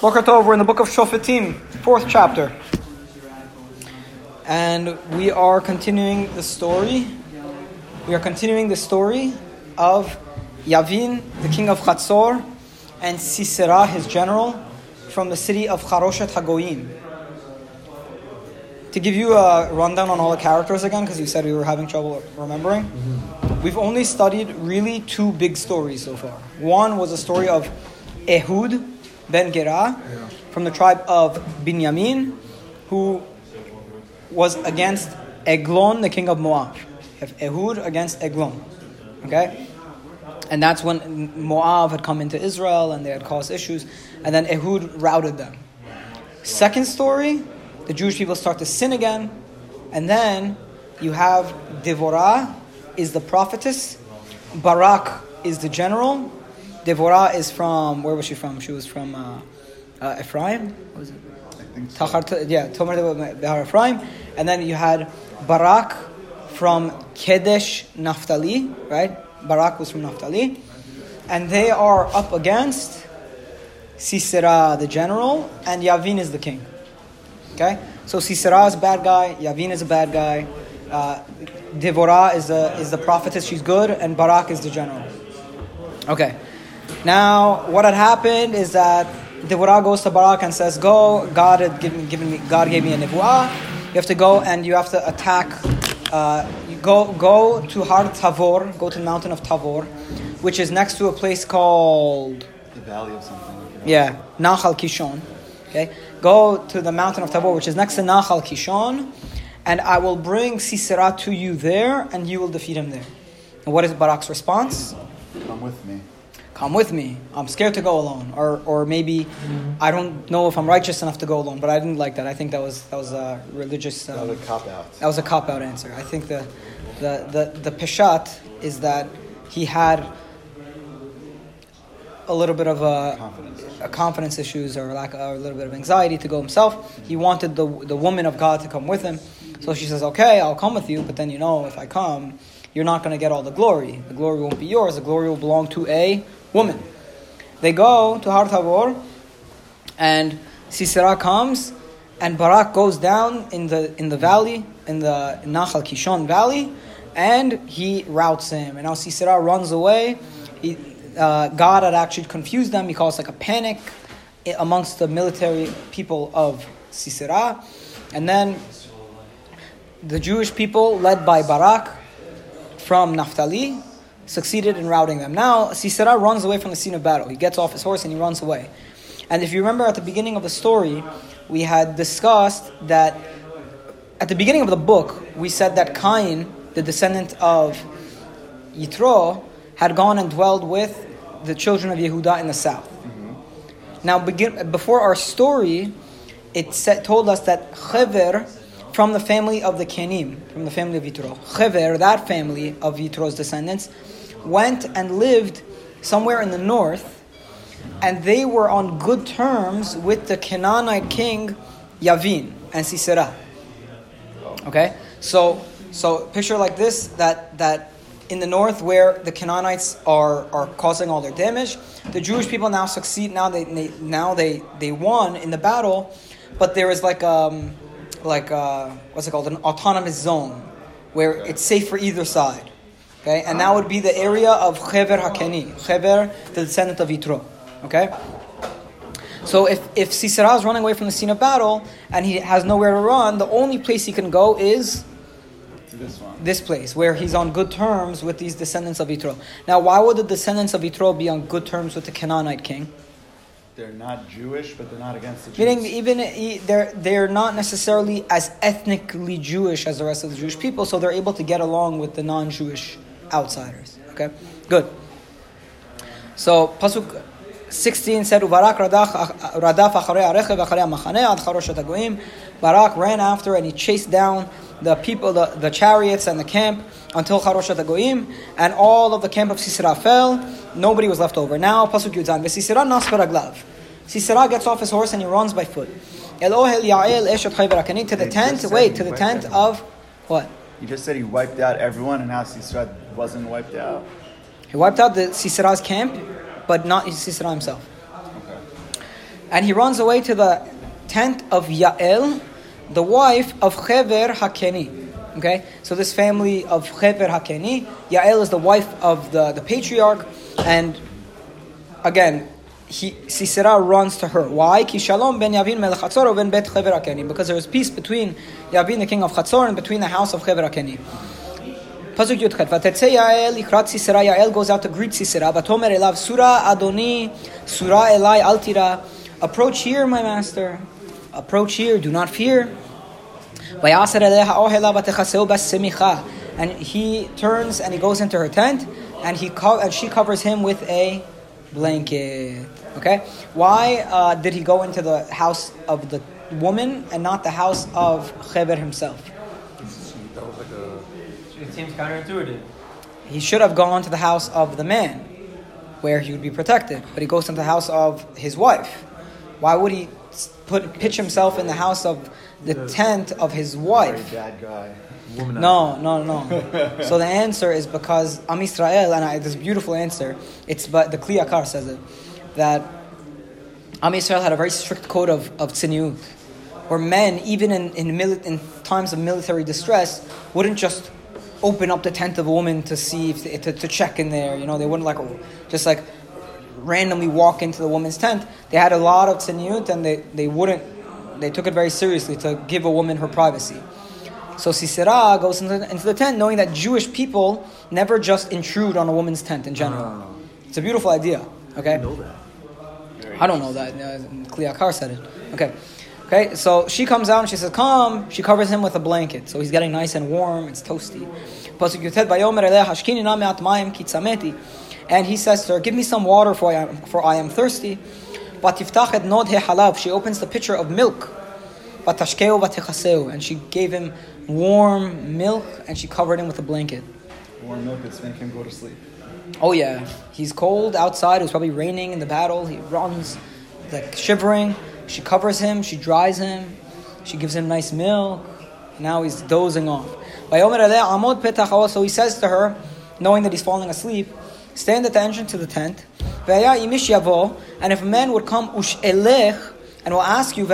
Boker Tov, we're in the book of Shofetim, fourth chapter. And we are continuing the story. We are continuing the story of Yavin, the king of Chatzor, and Sisera, his general, from the city of Charoshet Hagoyim. To give you a rundown on all the characters again, because you said we were having trouble remembering, mm-hmm. we've only studied really two big stories so far. One was a story of Ehud ben Gera from the tribe of Binyamin, who was against Eglon, the king of Moab. Have Ehud against Eglon. Okay? And that's when Moab had come into Israel and they had caused issues. And then Ehud routed them. Second story, the Jewish people start to sin again. And then you have Devorah is the prophetess, Barak is the general. Devorah is from, where was she from? She was from uh, uh, Ephraim? What was it? Tachar, yeah, Tomer Behar Ephraim. And then you had Barak from Kedesh Naphtali, right? Barak was from Naphtali. And they are up against Sisera, the general, and Yavin is the king. Okay? So Sisera is a bad guy, Yavin is a bad guy, uh, Devorah is the, is the prophetess, she's good, and Barak is the general. Okay. Now, what had happened is that the Devorah goes to Barak and says, Go, God had given, given me, God gave me a nevuah. You have to go and you have to attack. Uh, go, go to Har Tavor, go to the mountain of Tavor, which is next to a place called. The valley of something. Yeah, Nahal Kishon. Okay, go to the mountain of Tavor, which is next to Nahal Kishon, and I will bring Sisera to you there, and you will defeat him there. And what is Barak's response? Come with me. Come with me. I'm scared to go alone, or or maybe I don't know if I'm righteous enough to go alone. But I didn't like that. I think that was that was a religious. That Um, was a cop out. that was a cop out answer. I think the the the the peshat is that he had a little bit of a Confidence. a confidence issues or lack or a little bit of anxiety to go himself. He wanted the the woman of God to come with him. So she says, "Okay, I'll come with you, but then you know if I come, you're not going to get all the glory. The glory won't be yours. The glory will belong to a woman." They go to Har Tavor, and Sisera comes, and Barak goes down in the in the valley in the Nahal Kishon valley, and he routs him. And now Sisera runs away. He, uh, God had actually confused them. He caused like a panic amongst the military people of Sisera, and then the Jewish people, led by Barak from Naphtali, succeeded in routing them. Now Sisera runs away from the scene of battle. He gets off his horse and he runs away. And if you remember at the beginning of the story, we had discussed that at the beginning of the book, we said that Cain, the descendant of Yitro, had gone and dwelled with the children of Yehuda in the south. Now, begin, before our story, it said, told us that Chever, from the family of the Kenim, from the family of Yitro, Chever, that family of Yitro's descendants, went and lived somewhere in the north, and they were on good terms with the Canaanite king Yavin and Sisera. Okay, so so picture like this that that in the north where the Canaanites are are causing all their damage, the Jewish people now succeed. Now they, they now they they won in the battle, but there is like um like uh, what's it called an autonomous zone where it's safe for either side. Okay, and that would be the area of Chever Hakeni, Chever, the descendant of Yitro. Okay. So if, if Sisera is running away from the scene of battle and he has nowhere to run, the only place he can go is this one. this place where he's on good terms with these descendants of Yitro. Now, why would the descendants of Yitro be on good terms with the Canaanite king? They're not Jewish, but they're not against the Jews. Meaning, even they're they're not necessarily as ethnically Jewish as the rest of the Jewish people, so they're able to get along with the non-Jewish outsiders. Okay, good. So pasuk sixteen said, "Ubarak radach radaf acharei arechev acharei amachaneh ad charoshet hagoyim." Barak ran after and he chased down the people, the, the chariots and the camp until charoshet hagoyim, and all of the camp of Sisera fell. Nobody was left over. Now pasuk yudzan v'Sisera nas beraglav. Sisera gets off his horse and he runs by foot. El ohel yael eshet to the tent. Wait to the tent of what? You just said he wiped out everyone, and now Sisera wasn't wiped out. He wiped out the Sisera's camp, but not Sisera himself. Okay. and he runs away to the tent of Yael, the wife of Chever Hakeni. Okay, so this family of Chever Hakeni, Yael is the wife of the, the patriarch, and again, he, Sisera runs to her. Why? Ki ben Yavin melech Chatzor ben bet Chever Hakeni. Because there is peace between Yavin, the king of Chatzor, and between the house of Chever Hakeni. Pasuk Yudchet. Vatetze Yael ikrat Sisera. Yael goes out to greet Sisera. Vatomer elav Surah Adoni, Surah Elai Altira. Approach here, my master. Approach here. Do not fear. And he turns and he goes into her tent, and he co- and she covers him with a blanket. Okay, why uh, did he go into the house of the woman and not the house of Chever himself? That was like a. It seems counterintuitive. He should have gone to the house of the man, where he would be protected. But he goes to the house of his wife. Why would he put pitch himself in the house of the tent of his wife? bad guy. Woman No, no, no. so the answer is because Am Israel, and I, this beautiful answer, it's but the Kliyakar says it, that Am Israel had a very strict code of, of tziniut, where men, even in, in, mili- in times of military distress, wouldn't just open up the tent of a woman to see, if to, to check in there, you know, they wouldn't like, just like randomly walk into the woman's tent. They had a lot of tziniut, and they, they wouldn't, they took it very seriously to give a woman her privacy. So Sisera goes into the, into the tent knowing that Jewish people never just intrude on a woman's tent in general. Ah. It's a beautiful idea. Okay? I know that. I don't know that. Uh, Kliyakar said it. Okay. Okay, so she comes out and she says, Come. She covers him with a blanket. So he's getting nice and warm. It's toasty. Pasuk Yutet, "Vayomer eleh hashkini na me'at mayim ki tzameti." And he says to her, Give me some water, for I am, for I am thirsty. Vatiftach et nod. She opens the pitcher of milk. And she gave him warm milk and she covered him with a blanket. Warm milk is make him go to sleep. Oh yeah, he's cold outside. It was probably raining in the battle. He runs, like shivering. She covers him. She dries him. She gives him nice milk. Now he's dozing off. So he says to her, knowing that he's falling asleep, stand at the entrance to the tent. And if a man would come and will ask you.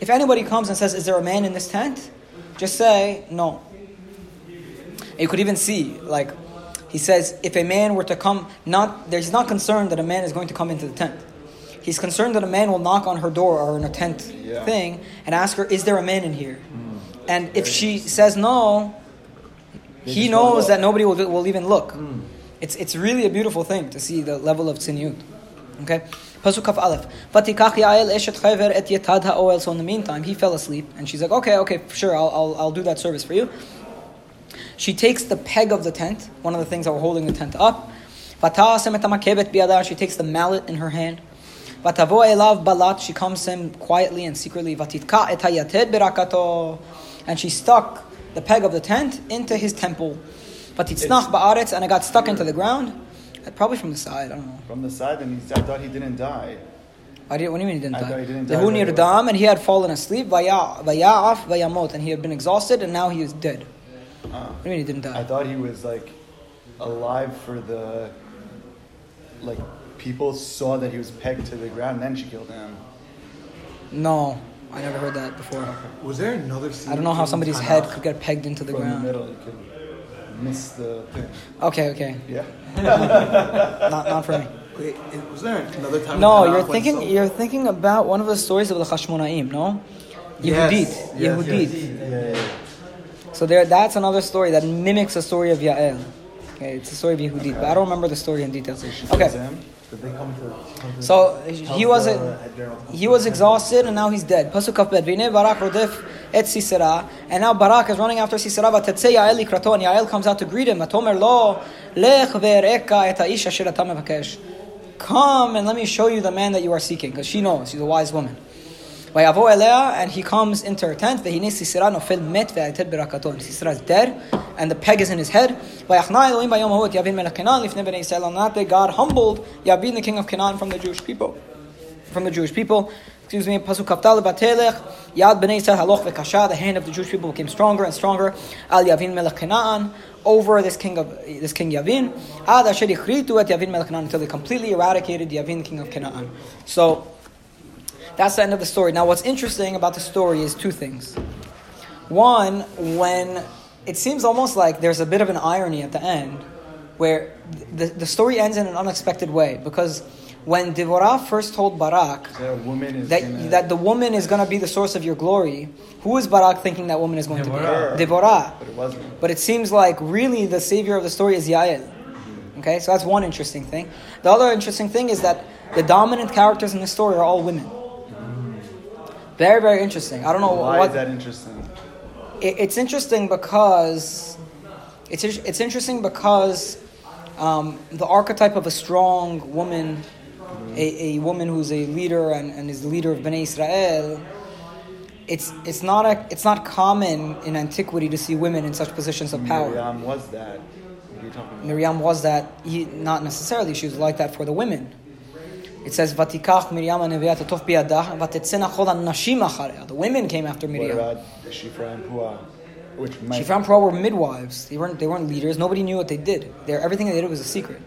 If anybody comes and says, "Is there a man in this tent?" Just say no. And you could even see, like, he says, if a man were to come, not he's not concerned that a man is going to come into the tent. He's concerned that a man will knock on her door or in a tent Yeah. thing and ask her, "Is there a man in here?" And if she says no, They he knows that nobody will, will even look. It's, it's really a beautiful thing to see the level of tziniut. Okay? Pasuk Kaf Aleph. Vatikach Yael eshet chever et yetad ha'oel. So in the meantime, he fell asleep, and she's like, okay, okay, sure, I'll, I'll, I'll do that service for you. She takes the peg of the tent, one of the things that were holding the tent up. Vata'asem et ha'makebet biyada. She takes the mallet in her hand. Balat. She comes him quietly and secretly. Vatitka et hayated berakato. And she stuck the peg of the tent into his temple. Ba'aretz. And it got stuck into the ground. Uh, Probably from the side, I don't know. From the side, and he, I thought he didn't die. I didn't, what do you mean he didn't I die? he didn't The die away. and he had fallen asleep. Vaya- Vaya'af vayamot. And he had been exhausted, and now he is dead. Uh, What do you mean he didn't die? I thought he was like alive for the like people saw that he was pegged to the ground, and then she killed him. No, I never heard that before. Was there another scene? I don't know how somebody's head could get pegged into the From ground. the middle, you could miss the thing. Okay, okay, Yeah. not, not for me. Wait, was there another time? No, you're thinking some- you're thinking about one of the stories of the Chashmonaim, no? Yes, Yehudit, yes, Yehudit. yes. Yeah, yeah. So there, that's another story that mimics the story of Yael. Okay, it's the story of Yehudit, but I don't remember the story in detail. Okay, him. Did they come to? come to- so he was a, he was exhausted and now he's dead. Pasuk Kaf Bet. V'nei Barak rodef et Sisera, and now Barak is running after Sisera. V'tetzei Yael likrato, and Yael comes out to greet him. V'tomer lo lech ve'ereka et ha'ish asher ata mevakesh. Come and let me show you the man that you are seeking, because she knows she's a wise woman. Vayavo elea, and he comes into her tent. V'hinei Sisera nofel met ve'ated berakato. And Sisera is dead, and the peg is in his head. Vayachna Elohim bayom hahot Yavin melech Canaan lifnei bnei Yisrael. On that day, God humbled Yavin, the king of Canaan, from the Jewish people. From the Jewish people. excuse me, Pasuk Kaftal Batelech, Yad Bnei Yisrael Haloch Vekasha, the hand of the Jewish people became stronger and stronger, Al Yavin Melech Canaan, over this king of this king Yavin, Ad Asher Yichritu et Yavin Melech Canaan, until they completely eradicated Yavin, king of Canaan. So, that's the end of the story. Now, what's interesting about the story is two things. One, when it seems almost like there's a bit of an irony at the end, where the, the story ends in an unexpected way, because when Devorah first told Barak That woman is that, gonna- that the woman is going to be the source of your glory, who is Barak thinking that woman is going Devorah. to be? Devorah. but it wasn't. But it seems like really the savior of the story is Yael. Okay, so that's one interesting thing. The other interesting thing is that the dominant characters in the story are all women. Very, very interesting. I don't know Why what. is that interesting? It, it's interesting because it's it's interesting because um, the archetype of a strong woman, a, a woman who's a leader and, and is the leader of Bnei Israel. It's it's not a it's not common in antiquity to see women in such positions of power. Miriam was that. What are talking about? Miriam was that, he, not necessarily, she was like that for the women. It says, Vatikach Miriam Neviat atof Biadah, Vatetzena Cholan Nashim Achareh. The women came after Miriam. What about Shifra and Puah? Which might... Shifra and Puah were midwives. They weren't, they weren't leaders. Nobody knew what they did. They're, everything they did was a secret.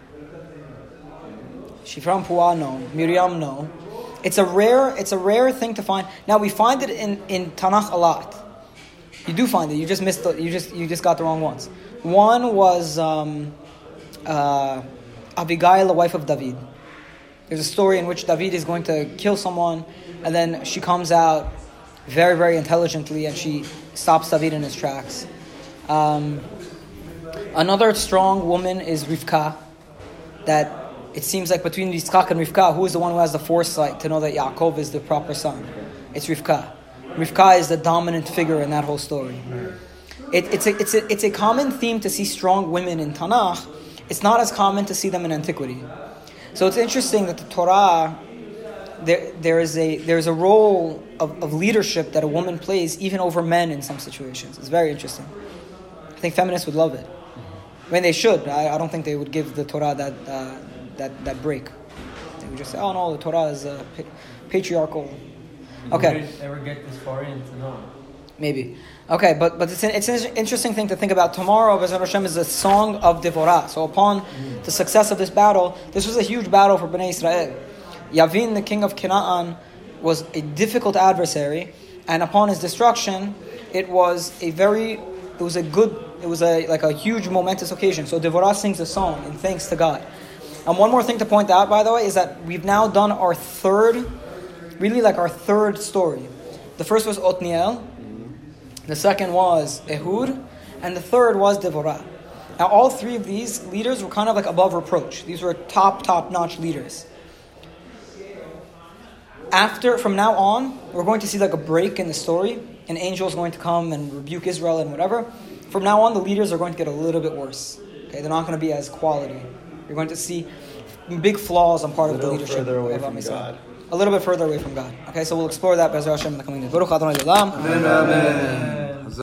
Shifra and Puah, no. Miriam, no. It's a rare, it's a rare thing to find. Now, we find it in, in Tanakh a lot. You do find it. You just missed the, you just, you just got the wrong ones. One was um, uh, Abigail, the wife of David. There's a story in which David is going to kill someone, and then she comes out very, very intelligently, and she stops David in his tracks. Um, another strong woman is Rivka. That it seems like between Yitzchak and Rivka, who is the one who has the foresight to know that Yaakov is the proper son? It's Rivka. Rivka is the dominant figure in that whole story. It, it's, a, it's, a, it's a common theme to see strong women in Tanakh. It's not as common to see them in antiquity. So it's interesting that the Torah, there, there is a there's a role of, of leadership that a woman plays even over men in some situations. It's very interesting. I think feminists would love it. I mean, they should. I, I don't think they would give the Torah that uh, that that break. They would just say, "Oh no, the Torah is uh, pa- patriarchal." Okay. Did you ever get this far into no? Maybe. Okay, but, but it's an, it's an interesting thing to think about. Tomorrow, Bezrat Hashem, is a song of Devorah. So upon the success of this battle, this was a huge battle for Bnei Israel. Yavin, the king of Canaan, was a difficult adversary, and upon his destruction, it was a very, it was a good, it was a like a huge momentous occasion. So Devorah sings a song in thanks to God. And one more thing to point out, by the way, is that we've now done our third, really like our third story. The first was Otniel, the second was Ehud, and the third was Devorah. Now, all three of these leaders were kind of like above reproach. These were top, top notch leaders. After, from now on, we're going to see like a break in the story. An angel is going to come and rebuke Israel and whatever. From now on, the leaders are going to get a little bit worse. Okay, they're not going to be as quality. You're going to see big flaws on part of the little leadership further away of from Am Yisrael. God. A little bit further away from God. Okay, so we'll explore that Be'ezrat Hashem in the coming days. Amen. Amen.